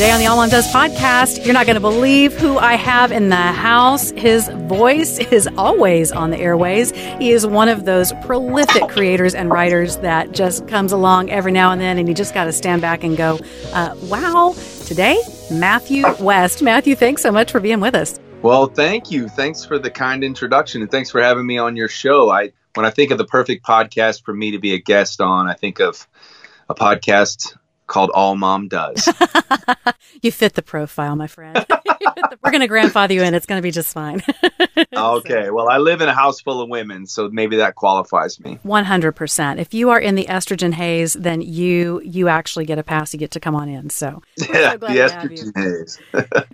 Today on the All Mom Does podcast, you're not going to believe who I have in the house. His voice is always on the airways. He is one of those prolific creators and writers that just comes along every now and then, and you just got to stand back and go, uh, wow. Today, Matthew West. Matthew, thanks so much for being with us. Well, thank you. Thanks for the kind introduction, and thanks for having me on your show. I when I think of the perfect podcast for me to be a guest on, I think of a podcast called All Mom Does. you fit the profile, my friend. We're going to grandfather you in. It's going to be just fine. okay. Well, I live in a house full of women, so maybe that qualifies me. 100%. If you are in the estrogen haze, then you you actually get a pass. You get to come on in. So, yeah, so the estrogen haze.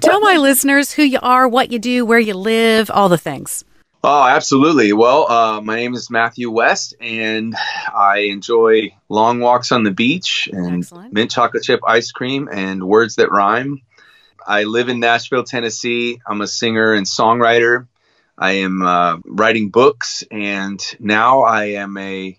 Tell my listeners who you are, what you do, where you live, all the things. Oh, absolutely. Well, uh, my name is Matthew West, and I enjoy long walks on the beach and Excellent. mint chocolate chip ice cream and words that rhyme. I live in Nashville, Tennessee. I'm a singer and songwriter. I am uh, writing books, and now I am a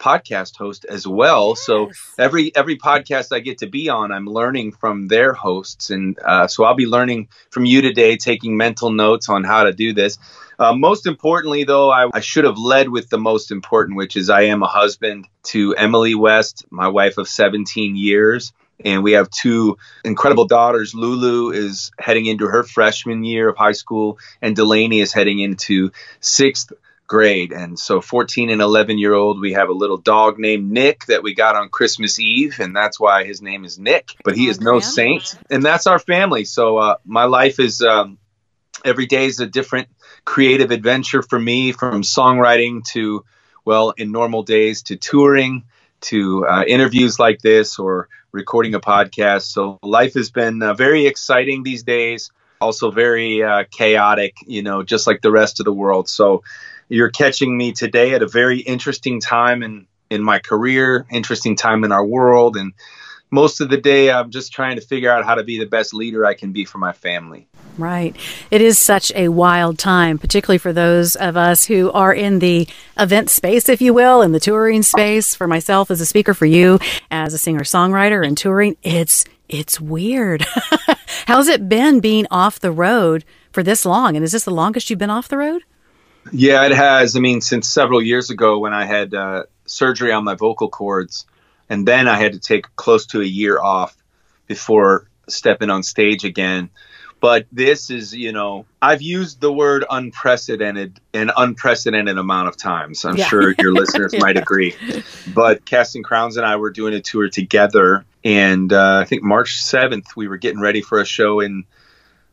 podcast host as well. Yes. So every every podcast I get to be on, I'm learning from their hosts, and uh, so I'll be learning from you today, taking mental notes on how to do this. Uh, most importantly, though, I, I, should have led with the most important, which is I am a husband to Emily West, my wife of 17 years. And we have two incredible daughters. Lulu is heading into her freshman year of high school, and Delaney is heading into sixth grade. And so 14 and 11 year old, we have a little dog named Nick that we got on Christmas Eve. And that's why his name is Nick, but he oh, is no saint. And that's our family. So uh, my life is um, every day is a different creative adventure for me from songwriting to, well, in normal days to touring to uh, interviews like this or recording a podcast. So life has been uh, very exciting these days, also very uh, chaotic, you know, just like the rest of the world. So you're catching me today at a very interesting time in, in my career, interesting time in our world. And most of the day, I'm just trying to figure out how to be the best leader I can be for my family. Right. It is such a wild time, particularly for those of us who are in the event space, if you will, in the touring space. For myself as a speaker, for you as a singer songwriter and touring, it's it's weird. How's it been being off the road for this long? And is this the longest you've been off the road? Yeah, it has. I mean, since several years ago when I had uh, surgery on my vocal cords, and then I had to take close to a year off before stepping on stage again. But this is you know i've used the word unprecedented an unprecedented amount of times. I'm yeah. sure your listeners might agree. But casting crowns and i were doing a tour together and uh, i think march 7th we were getting ready for a show in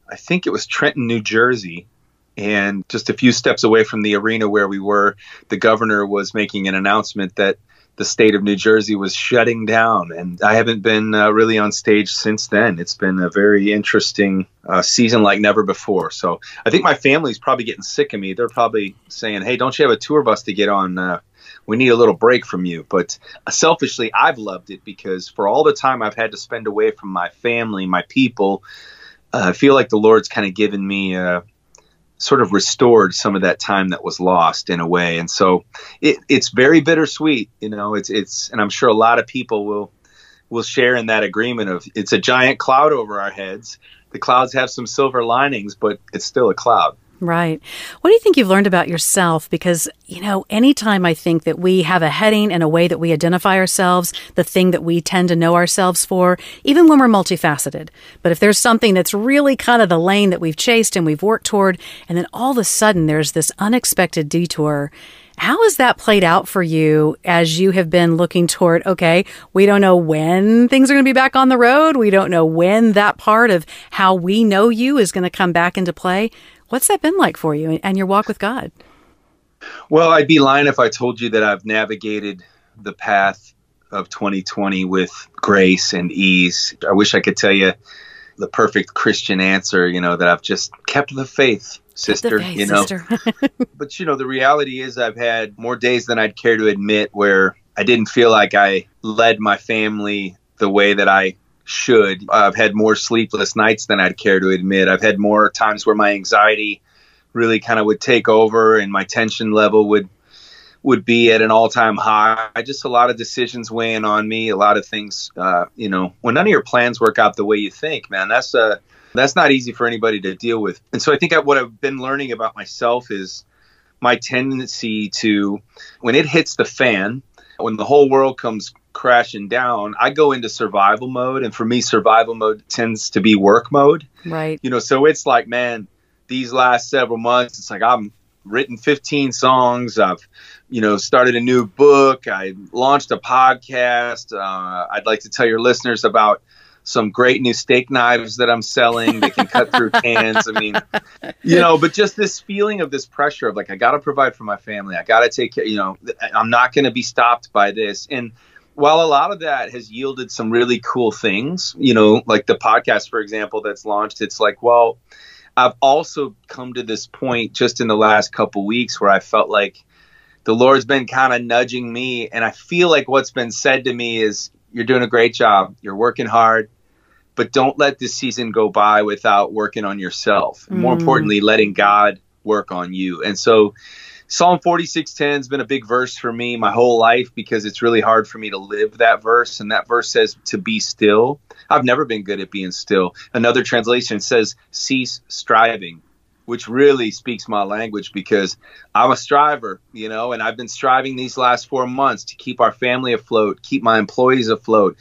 i think it was trenton new jersey and just a few steps away from the arena where we were the governor was making an announcement that the state of New Jersey was shutting down, and I haven't been uh, really on stage since then. It's been a very interesting uh, season like never before. So I think my family's probably getting sick of me. They're probably saying, "Hey, don't you have a tour bus to get on? Uh, we need a little break from you." But selfishly, I've loved it because for all the time I've had to spend away from my family, my people, uh, I feel like the Lord's kind of given me uh, sort of restored some of that time that was lost in a way. And so it, it's very bittersweet, you know, it's, it's, and I'm sure a lot of people will, will share in that agreement of it's a giant cloud over our heads. The clouds have some silver linings, but it's still a cloud. Right. What do you think you've learned about yourself? Because, you know, anytime I think that we have a heading and a way that we identify ourselves, the thing that we tend to know ourselves for, even when we're multifaceted. But if there's something that's really kind of the lane that we've chased and we've worked toward, and then all of a sudden there's this unexpected detour, how has that played out for you as you have been looking toward, okay, we don't know when things are going to be back on the road. We don't know when that part of how we know you is going to come back into play. What's that been like for you and your walk with God? Well, I'd be lying if I told you that I've navigated the path of 2020 with grace and ease. I wish I could tell you the perfect Christian answer, you know, that I've just kept the faith, sister, you know. Sister. but you know, the reality is I've had more days than I'd care to admit where I didn't feel like I led my family the way that I should. I've had more sleepless nights than I'd care to admit. I've had more times where my anxiety really kind of would take over and my tension level would would be at an all-time high. Just a lot of decisions weighing on me, a lot of things. Uh, you know, when none of your plans work out the way you think, man, that's a uh, that's not easy for anybody to deal with. And so I think what I've been learning about myself is my tendency to, when it hits the fan, when the whole world comes crashing down, I go into survival mode. And for me, survival mode tends to be work mode. Right. You know, so it's like, man, these last several months, it's like I'm written 15 songs. I've, you know, started a new book. I launched a podcast. Uh, I'd like to tell your listeners about some great new steak knives that I'm selling that can cut through cans. I mean, you know, but just this feeling of this pressure of like, I got to provide for my family. I got to take care, you know, I'm not going to be stopped by this. And while a lot of that has yielded some really cool things, you know, like the podcast, for example, that's launched, it's like, well, I've also come to this point just in the last couple weeks where I felt like the Lord's been kind of nudging me. And I feel like what's been said to me is, you're doing a great job. You're working hard but don't let this season go by without working on yourself. Mm. More importantly, letting God work on you. And so Psalm 46:10 has been a big verse for me my whole life because it's really hard for me to live that verse and that verse says to be still. I've never been good at being still. Another translation says cease striving, which really speaks my language because I'm a striver, you know, and I've been striving these last 4 months to keep our family afloat, keep my employees afloat,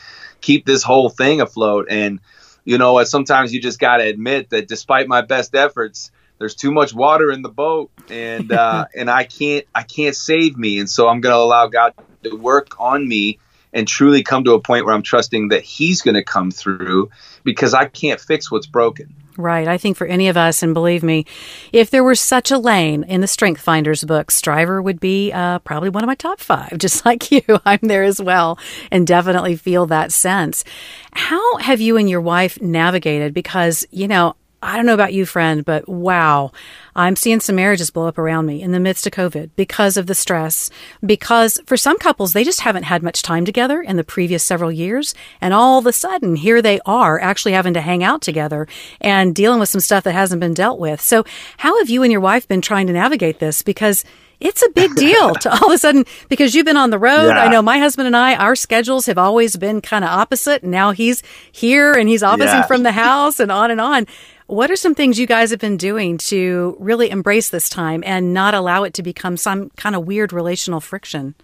keep this whole thing afloat. And you know what? Sometimes you just got to admit that despite my best efforts, there's too much water in the boat, and uh, and I can't I can't save me, and so I'm going to allow God to work on me and truly come to a point where I'm trusting that He's going to come through because I can't fix what's broken. Right. I think for any of us, and believe me, if there were such a lane in the Strength Finders book, Striver would be uh, probably one of my top five, just like you. I'm there as well and definitely feel that sense. How have you and your wife navigated? Because, you know, I don't know about you, friend, but wow, I'm seeing some marriages blow up around me in the midst of COVID because of the stress. Because for some couples, they just haven't had much time together in the previous several years. And all of a sudden, here they are actually having to hang out together and dealing with some stuff that hasn't been dealt with. So, how have you and your wife been trying to navigate this? Because it's a big deal to all of a sudden because you've been on the road. Yeah. I know my husband and I, our schedules have always been kind of opposite. And now he's here and he's officing yeah. from the house and on and on. What are some things you guys have been doing to really embrace this time and not allow it to become some kind of weird relational friction?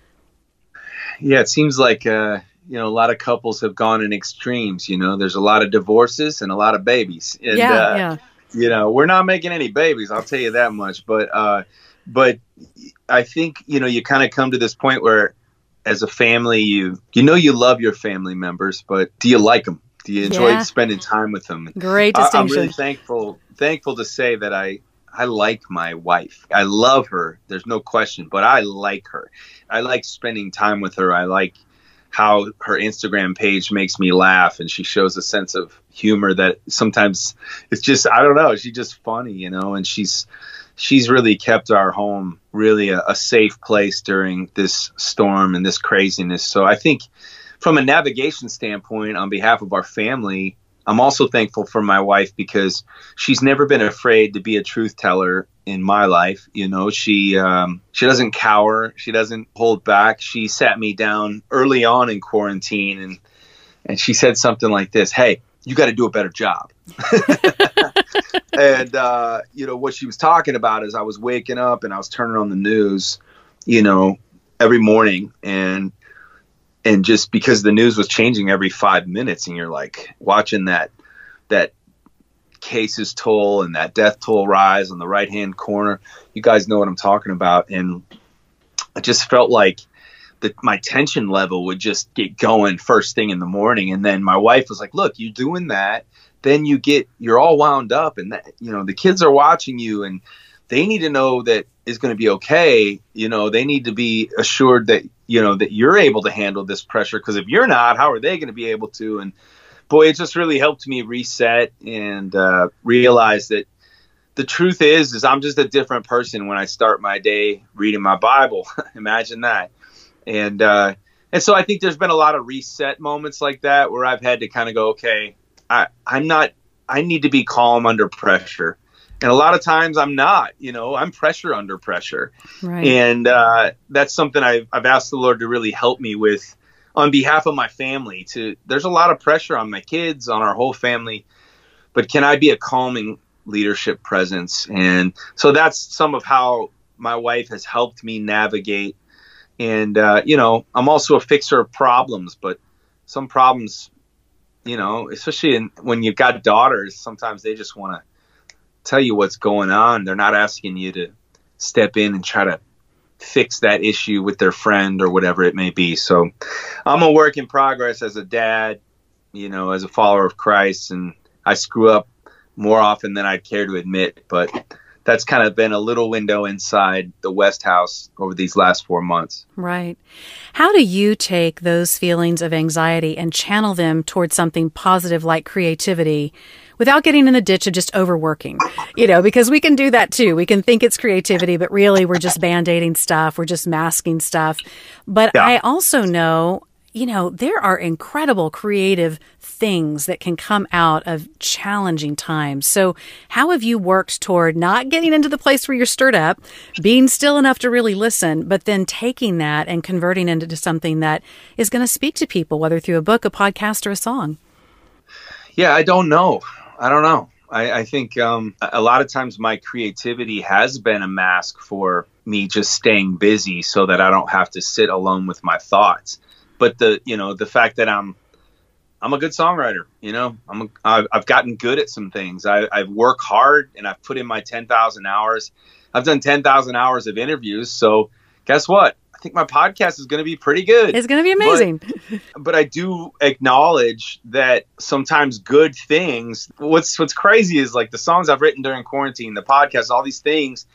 Yeah, it seems like uh, you know a lot of couples have gone in extremes. You know, there's a lot of divorces and a lot of babies. And, yeah, uh, yeah. You know, we're not making any babies. I'll tell you that much. But uh, but I think you know you kind of come to this point where, as a family, you you know you love your family members, but do you like them? Do you enjoy yeah. spending time with them? Great distinction. I, am really thankful thankful to say that I I like my wife. I love her. There's no question, but I like her. I like spending time with her. I like how her Instagram page makes me laugh and she shows a sense of humor that sometimes it's just I don't know, she's just funny, you know, and she's she's really kept our home really a, a safe place during this storm and this craziness. So I think from a navigation standpoint, on behalf of our family, I'm also thankful for my wife because she's never been afraid to be a truth teller in my life. You know, she um, she doesn't cower, she doesn't hold back. She sat me down early on in quarantine and and she said something like this: "Hey, you got to do a better job." and uh, you know what she was talking about is I was waking up and I was turning on the news, you know, every morning and and just because the news was changing every five minutes and you're like watching that that cases toll and that death toll rise on the right hand corner you guys know what i'm talking about. And i just felt like that my tension level would just get going first thing in the morning. And then my wife was like look you're doing that then you get you're all wound up and that you know the kids are watching you and they need to know that it's going to be okay you know they need to be assured that you know that you're able to handle this pressure because if you're not how are they going to be able to? And boy it just really helped me reset and uh, realize that the truth is is i'm just a different person when i start my day reading my bible. Imagine that. And uh, and so i think there's been a lot of reset moments like that where i've had to kind of go okay i i'm not i need to be calm under pressure And a lot of times I'm not, you know, I'm pressure under pressure. Right. And uh, that's something I've, I've asked the Lord to really help me with on behalf of my family to there's a lot of pressure on my kids on our whole family but can i be a calming leadership presence and so that's some of how my wife has helped me navigate and uh, you know i'm also a fixer of problems but some problems you know especially in, when you've got daughters sometimes they just want to tell you what's going on they're not asking you to step in and try to fix that issue with their friend or whatever it may be. So I'm a work in progress as a dad, you know, as a follower of Christ, and I screw up more often than I'd care to admit, but that's kind of been a little window inside the West House over these last four months. Right. How do you take those feelings of anxiety and channel them towards something positive like creativity without getting in the ditch of just overworking? You know, because we can do that too. We can think it's creativity, but really we're just band aiding stuff, we're just masking stuff. But yeah. I also know you know, there are incredible creative things that can come out of challenging times. So, how have you worked toward not getting into the place where you're stirred up, being still enough to really listen, but then taking that and converting it into something that is going to speak to people, whether through a book, a podcast, or a song? Yeah, I don't know. I don't know. I, I think um, a lot of times my creativity has been a mask for me just staying busy so that I don't have to sit alone with my thoughts but the you know the fact that I'm I'm a good songwriter. You know, I'm a, I've gotten good at some things. I, I've worked hard and I've put in my ten thousand hours. I've done ten thousand hours of interviews. So guess what? I think my podcast is going to be pretty good. It's going to be amazing. But, but, I do acknowledge that sometimes good things. What's what's crazy is like the songs I've written during quarantine, the podcast, all these things,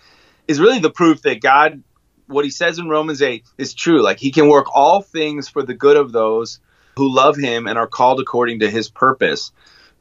is really the proof that God what he says in Romans 8 is true. Like he can work all things for the good of those who love him and are called according to his purpose.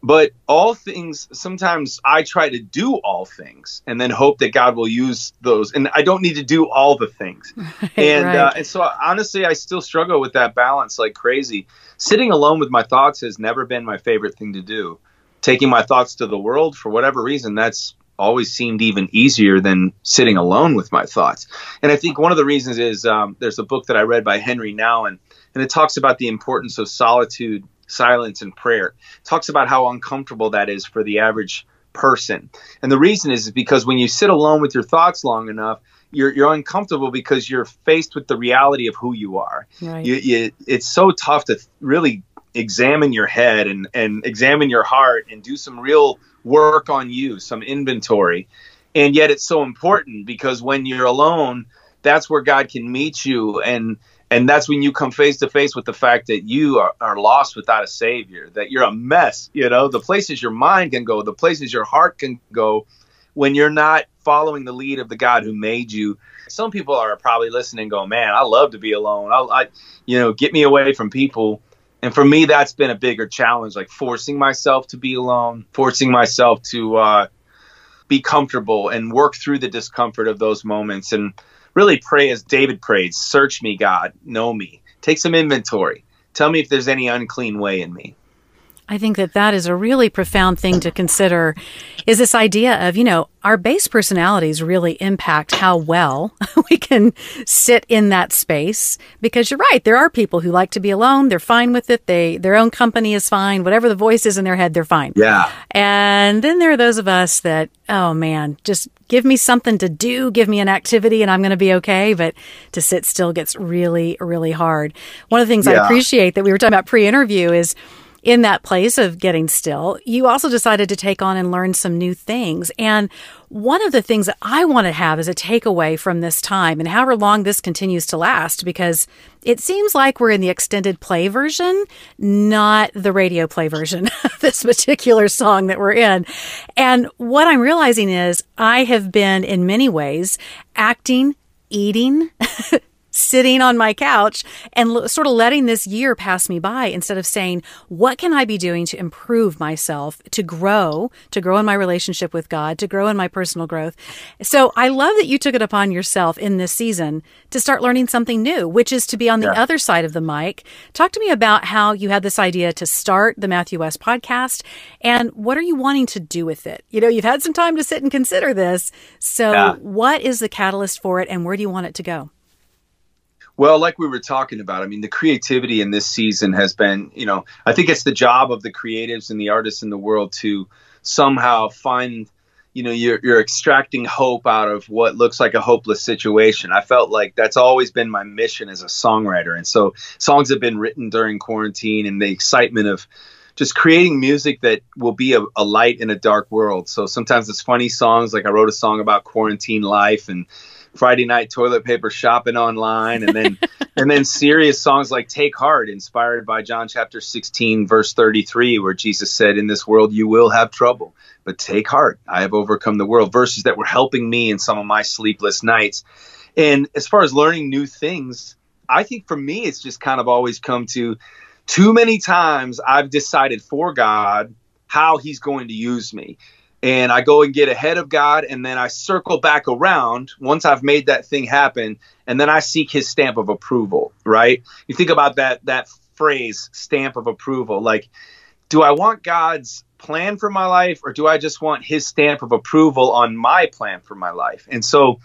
But all things, sometimes I try to do all things and then hope that God will use those. And I don't need to do all the things. Right, and, right. Uh, and so honestly, I still struggle with that balance like crazy. Sitting alone with my thoughts has never been my favorite thing to do. Taking my thoughts to the world, for whatever reason, that's always seemed even easier than sitting alone with my thoughts. And I think one of the reasons is um, there's a book that I read by Henri Nouwen, and it talks about the importance of solitude, silence, and prayer. It talks about how uncomfortable that is for the average person. And the reason is, is because when you sit alone with your thoughts long enough, you're, you're uncomfortable because you're faced with the reality of who you are. Right. You, you, it's so tough to really examine your head and, and examine your heart and do some real work on you, some inventory. And yet it's so important because when you're alone, that's where God can meet you and and that's when you come face to face with the fact that you are, are lost without a savior, that you're a mess, you know, the places your mind can go, the places your heart can go when you're not following the lead of the God who made you. Some people are probably listening going, man, I love to be alone. I, I you know, get me away from people and for me that's been a bigger challenge like forcing myself to be alone forcing myself to uh, be comfortable and work through the discomfort of those moments and really pray as david prayed search me god. Know me. Take some inventory. Tell me if there's any unclean way in me I think that that is a really profound thing to consider is this idea of, you know, our base personalities really impact how well we can sit in that space because you're right, there are people who like to be alone, they're fine with it, they their own company is fine, whatever the voice is in their head, they're fine. Yeah. And then there are those of us that, oh man, just give me something to do, give me an activity and I'm going to be okay, but to sit still gets really really hard. One of the things yeah. I appreciate that we were talking about pre-interview is in that place of getting still, you also decided to take on and learn some new things. And one of the things that I want to have as a takeaway from this time and however long this continues to last, because it seems like we're in the extended play version, not the radio play version of this particular song that we're in. And what I'm realizing is I have been in many ways acting, eating, sitting on my couch and l- sort of letting this year pass me by instead of saying, what can I be doing to improve myself, to grow, to grow in my relationship with God, to grow in my personal growth? So I love that you took it upon yourself in this season to start learning something new, which is to be on the yeah. other side of the mic. Talk to me about how you had this idea to start the Matthew West podcast and what are you wanting to do with it? You know, you've had some time to sit and consider this. So, yeah. what is the catalyst for it and where do you want it to go? Well, like we were talking about, I mean, the creativity in this season has been, you know, I think it's the job of the creatives and the artists in the world to somehow find, you know, you're, you're extracting hope out of what looks like a hopeless situation. I felt like that's always been my mission as a songwriter. And so songs have been written during quarantine and the excitement of, just creating music that will be a, a, light in a dark world. So sometimes it's funny songs, like I wrote a song about quarantine life and Friday night toilet paper shopping online, and then and then serious songs like "Take Heart," inspired by John chapter 16, verse 33, where Jesus said, "In this world you will have trouble, but take heart, I have overcome the world." Verses that were helping me in some of my sleepless nights. And as far as learning new things, I think for me, it's just kind of always come to too many times I've decided for God how he's going to use me. And I go and get ahead of God, and then I circle back around once I've made that thing happen, and then I seek his stamp of approval, right? You think about that that phrase, stamp of approval. Like, do I want God's plan for my life, or do I just want his stamp of approval on my plan for my life? And so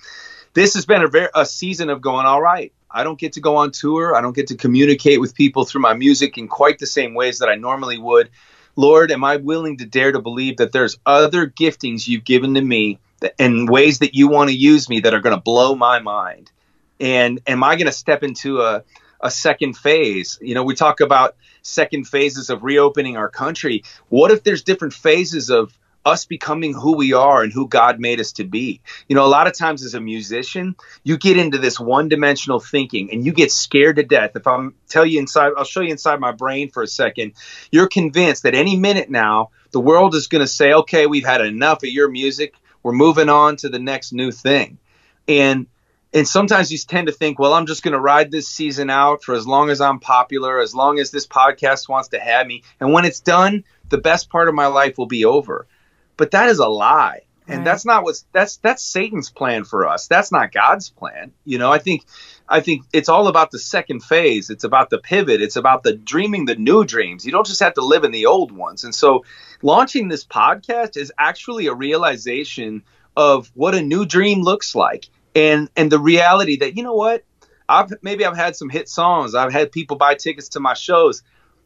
this has been a very a season of going, all right, I don't get to go on tour. I don't get to communicate with people through my music in quite the same ways that I normally would. Lord, am I willing to dare to believe that there's other giftings you've given to me and ways that you want to use me that are going to blow my mind? And am I going to step into a, a second phase? You know, we talk about second phases of reopening our country. What if there's different phases of us becoming who we are and who God made us to be. You know, a lot of times as a musician, you get into this one-dimensional thinking and you get scared to death. If I'm tell you inside, I'll show you inside my brain for a second. You're convinced that any minute now, the world is going to say, "Okay, we've had enough of your music. We're moving on to the next new thing." And and sometimes you tend to think, well, I'm just going to ride this season out for as long as I'm popular, as long as this podcast wants to have me. And when it's done, the best part of my life will be over. But that is a lie. And right. that's not what's that's that's Satan's plan for us. That's not God's plan. You know, I think I think it's all about the second phase. It's about the pivot. It's about the dreaming the new dreams. You don't just have to live in the old ones. And so launching this podcast is actually a realization of what a new dream looks like and and the reality that you know what I've maybe I've had some hit songs. I've had people buy tickets to my shows.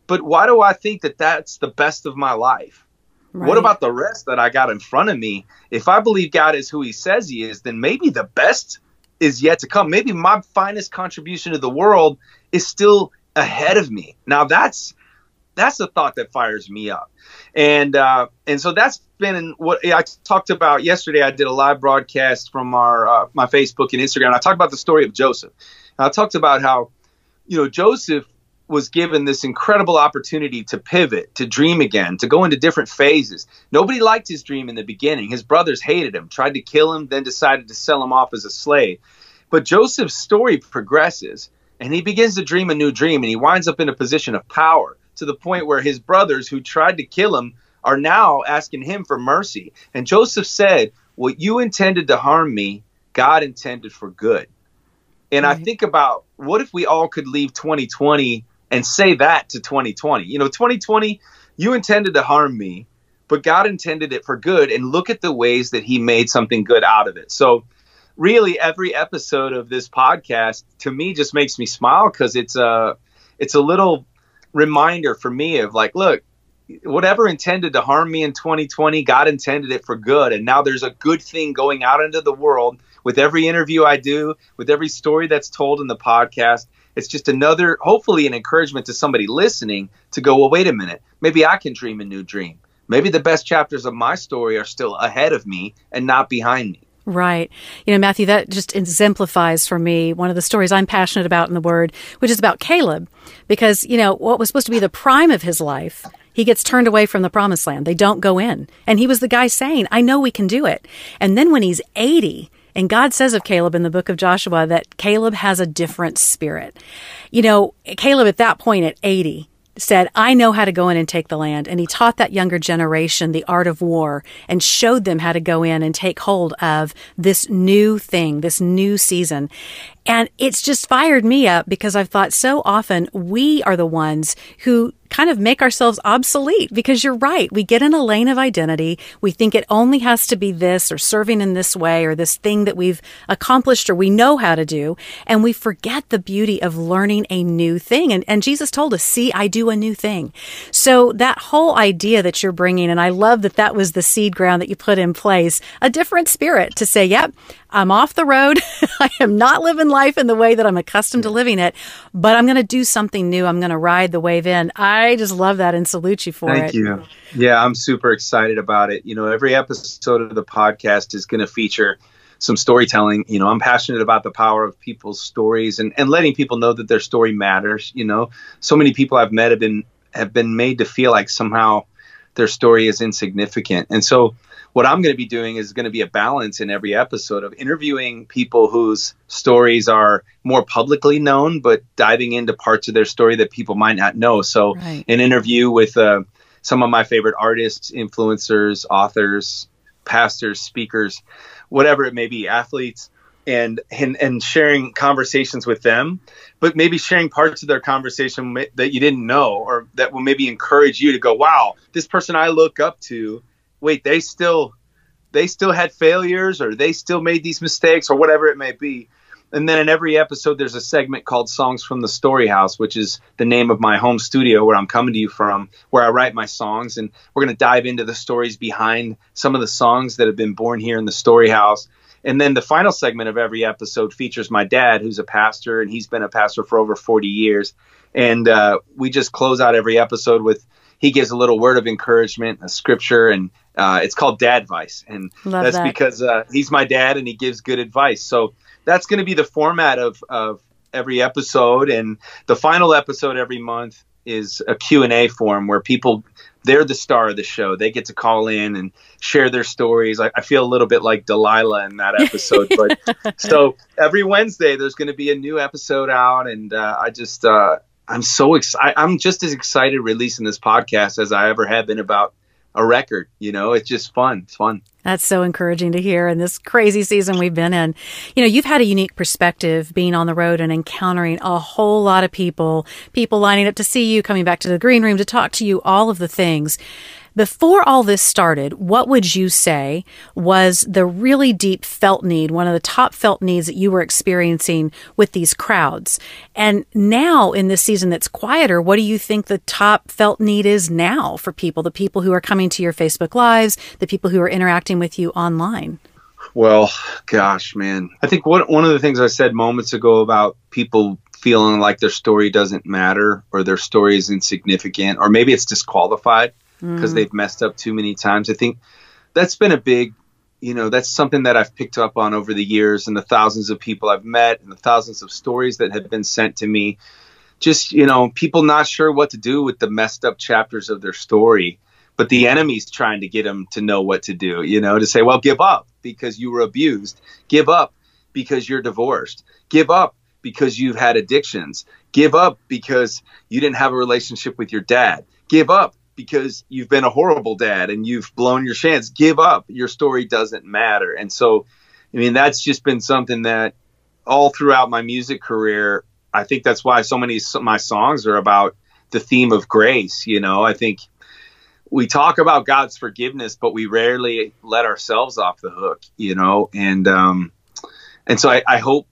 But why do I think that that's the best of my life? Right. What about the rest that I got in front of me? If I believe God is who he says he is, then maybe the best is yet to come. Maybe my finest contribution to the world is still ahead of me. Now that's that's the thought that fires me up. And uh, and so that's been what I talked about yesterday. I did a live broadcast from our uh, my Facebook and Instagram. I talked about the story of Joseph. And I talked about how you know Joseph was given this incredible opportunity to pivot, to dream again, to go into different phases. Nobody liked his dream in the beginning. His brothers hated him, tried to kill him, then decided to sell him off as a slave. But Joseph's story progresses, and he begins to dream a new dream, and he winds up in a position of power to the point where his brothers who tried to kill him are now asking him for mercy. And Joseph said, What you intended to harm me, God intended for good. And right. I think about what if we all could leave 2020 and say that to 2020. You know, 2020, you intended to harm me, but God intended it for good. And look at the ways that He made something good out of it. So, really, every episode of this podcast to me just makes me smile because it's a it's a little reminder for me of like, look, whatever intended to harm me in 2020, God intended it for good. And now there's a good thing going out into the world with every interview I do, with every story that's told in the podcast. It's just another, hopefully, an encouragement to somebody listening to go, well, wait a minute, maybe I can dream a new dream. Maybe the best chapters of my story are still ahead of me and not behind me. Right. You know, Matthew, that just exemplifies for me one of the stories I'm passionate about in the Word, which is about Caleb. Because, you know, what was supposed to be the prime of his life, he gets turned away from the promised land. They don't go in. And he was the guy saying, I know we can do it. And then when he's 80, And God says of Caleb in the book of Joshua that Caleb has a different spirit. You know, Caleb at that point at 80, said, I know how to go in and take the land. And he taught that younger generation the art of war and showed them how to go in and take hold of this new thing, this new season. And it's just fired me up because I've thought so often we are the ones who kind of make ourselves obsolete because you're right. We get in a lane of identity. We think it only has to be this or serving in this way or this thing that we've accomplished or we know how to do. And we forget the beauty of learning a new thing. And, and Jesus told us, see, I do a new thing. So that whole idea that you're bringing, and I love that that was the seed ground that you put in place, a different spirit to say, yep, I'm off the road. I am not living life in the way that I'm accustomed to living it, but I'm going to do something new. I'm going to ride the wave in. I just love that and salute you for Thank it. Thank you. Yeah, I'm super excited about it. You know, every episode of the podcast is going to feature some storytelling. You know, I'm passionate about the power of people's stories and, and letting people know that their story matters. You know, so many people I've met have been have been made to feel like somehow their story is insignificant. And so what I'm going to be doing is going to be a balance in every episode of interviewing people whose stories are more publicly known, but diving into parts of their story that people might not know. So, right. an interview with uh, some of my favorite artists, influencers, authors, pastors, speakers, whatever it may be, athletes. And, and and sharing conversations with them, but maybe sharing parts of their conversation that you didn't know, or that will maybe encourage you to go, "Wow, this person I look up to wait, they still they still had failures or they still made these mistakes or whatever it may be. And then in every episode, there's a segment called Songs from the Story House, which is the name of my home studio where I'm coming to you from, where I write my songs. And we're going to dive into the stories behind some of the songs that have been born here in the Story House. And then the final segment of every episode features my dad, who's a pastor, and he's been a pastor for over 40 years. And uh, we just close out every episode with he gives a little word of encouragement, a scripture, and uh, it's called Dad Advice, and Love that's that. because uh, he's my dad and he gives good advice. So that's going to be the format of of every episode, and the final episode every month is a Q&A forum where people they're the star of the show. They get to call in and share their stories. I, I feel a little bit like Delilah in that episode. But so every Wednesday there's going to be a new episode out, and uh, I just uh, I'm so excited. I'm just as excited releasing this podcast as I ever have been about a record. You know, it's just fun. It's fun. That's so encouraging to hear in this crazy season we've been in. You know, you've had a unique perspective being on the road and encountering a whole lot of people, people lining up to see you, coming back to the green room to talk to you, all of the things. Before all this started, what would you say was the really deep felt need, one of the top felt needs that you were experiencing with these crowds? And now in this season that's quieter, what do you think the top felt need is now for people, the people who are coming to your Facebook Lives, the people who are interacting with you online? Well, gosh, man. I think one, one of the things I said moments ago about people feeling like their story doesn't matter or their story is insignificant or maybe it's disqualified because mm. they've messed up too many times. I think that's been a big, you know, that's something that I've picked up on over the years and the thousands of people I've met and the thousands of stories that have been sent to me. Just, you know, people not sure what to do with the messed up chapters of their story, but the enemy's trying to get them to know what to do, you know, to say, well, give up because you were abused, give up because you're divorced, give up because you've had addictions, give up because you didn't have a relationship with your dad, give up because you've been a horrible dad and you've blown your chance. Give up. Your story doesn't matter. And so, I mean, that's just been something that all throughout my music career, I think that's why so many of my songs are about the theme of grace. You know, I think we talk about God's forgiveness, but we rarely let ourselves off the hook, you know, and, um, and so I, I hope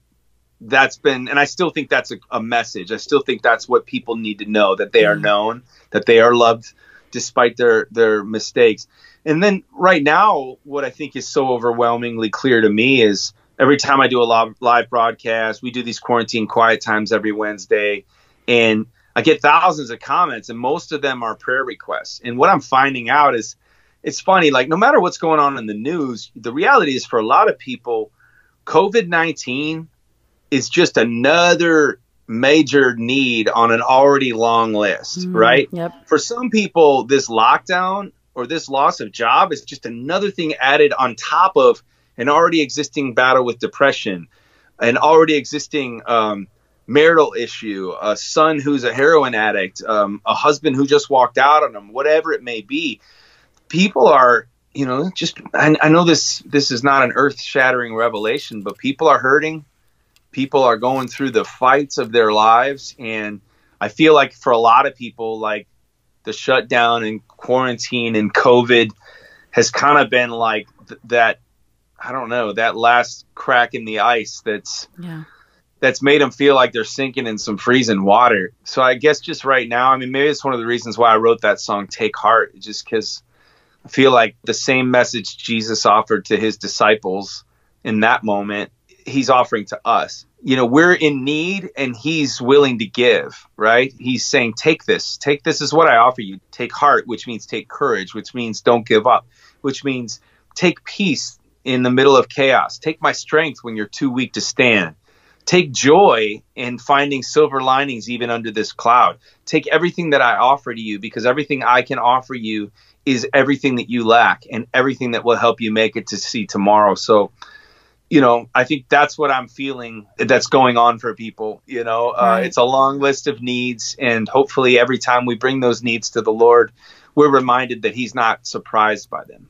that's been, and I still think that's a, a message. I still think that's what people need to know that they are mm-hmm. known, that they are loved, despite their their mistakes. And then right now, what I think is so overwhelmingly clear to me is every time I do a live, broadcast, we do these quarantine quiet times every Wednesday, and I get thousands of comments, and most of them are prayer requests. And what I'm finding out is it's funny, like no matter what's going on in the news, the reality is for a lot of people, COVID 19 is just another major need on an already long list, mm, right? Yep. For some people, this lockdown or this loss of job is just another thing added on top of an already existing battle with depression, an already existing um, marital issue, a son who's a heroin addict, um, a husband who just walked out on him, whatever it may be, people are, you know, just I, I know this this is not an earth shattering revelation, but people are hurting. People are going through the fights of their lives, and I feel like for a lot of people, like the shutdown and quarantine and COVID has kind of been like th- that. I don't know that last crack in the ice that's yeah that's made them feel like they're sinking in some freezing water. So I guess just right now, I mean, maybe it's one of the reasons why I wrote that song, Take Heart, just because I feel like the same message Jesus offered to his disciples in that moment, he's offering to us. You know, we're in need and he's willing to give, right? He's saying, Take this, take this is what I offer you. Take heart, which means take courage, which means don't give up, which means take peace in the middle of chaos. Take my strength when you're too weak to stand take joy in finding silver linings even under this cloud. Take everything that I offer to you because everything I can offer you is everything that you lack and everything that will help you make it to see tomorrow. So, you know, I think that's what I'm feeling that's going on for people. You know, uh, right. it's a long list of needs, and hopefully, every time we bring those needs to the Lord, we're reminded that He's not surprised by them.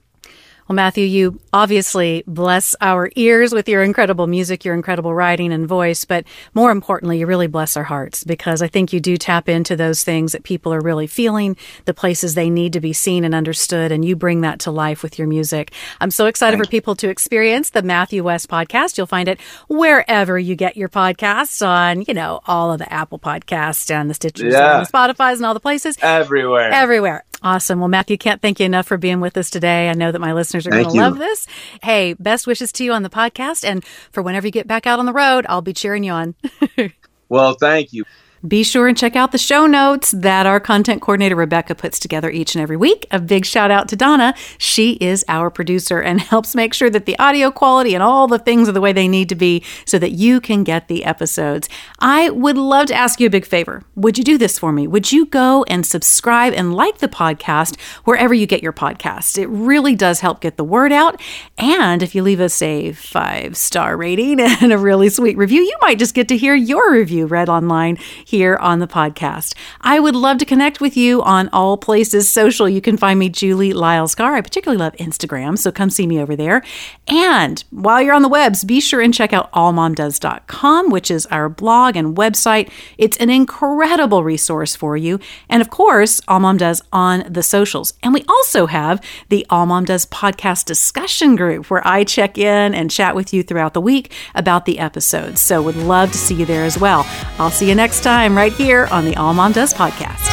Well, Matthew, you obviously bless our ears with your incredible music, your incredible writing and voice, but more importantly, you really bless our hearts because I think you do tap into those things that people are really feeling, the places they need to be seen and understood, and you bring that to life with your music. I'm so excited Thank for people to experience the Matthew West podcast. You'll find it wherever you get your podcasts on, you know, all of the Apple podcasts and the Stitches yeah. and the Spotify's and all the places. Everywhere. Everywhere. Awesome. Well, Matthew, can't thank you enough for being with us today. I know that my listeners are going to love this. Hey, best wishes to you on the podcast. And for whenever you get back out on the road, I'll be cheering you on. well, thank you. Be sure and check out the show notes that our content coordinator Rebecca puts together each and every week. A big shout out to Donna. She is our producer and helps make sure that the audio quality and all the things are the way they need to be so that you can get the episodes. I would love to ask you a big favor. Would you do this for me? Would you go and subscribe and like the podcast wherever you get your podcast? It really does help get the word out. And if you leave us a five star rating and a really sweet review, you might just get to hear your review read online here on the podcast. I would love to connect with you on all places social. You can find me, Julie Lyles Carr. I particularly love Instagram, so come see me over there. And while you're on the webs, be sure and check out allmomdoes.com, which is our blog and website. It's an incredible resource for you. And of course, All Mom Does on the socials. And we also have the All Mom Does podcast discussion group where I check in and chat with you throughout the week about the episodes. So would love to see you there as well. I'll see you next time time right here on the All Mom Does podcast.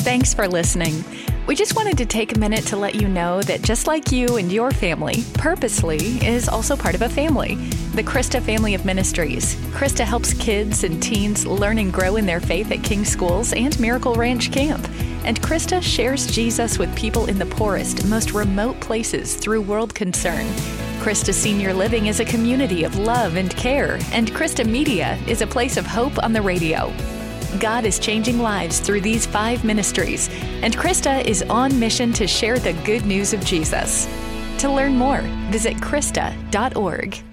Thanks for listening. We just wanted to take a minute to let you know that just like you and your family, Purposely is also part of a family, the CRISTA Family of Ministries. CRISTA helps kids and teens learn and grow in their faith at King Schools and Miracle Ranch Camp. And CRISTA shares Jesus with people in the poorest, most remote places through World Concern. CRISTA Senior Living is a community of love and care, and CRISTA Media is a place of hope on the radio. God is changing lives through these five ministries, and CRISTA is on mission to share the good news of Jesus. To learn more, visit CRISTA.org.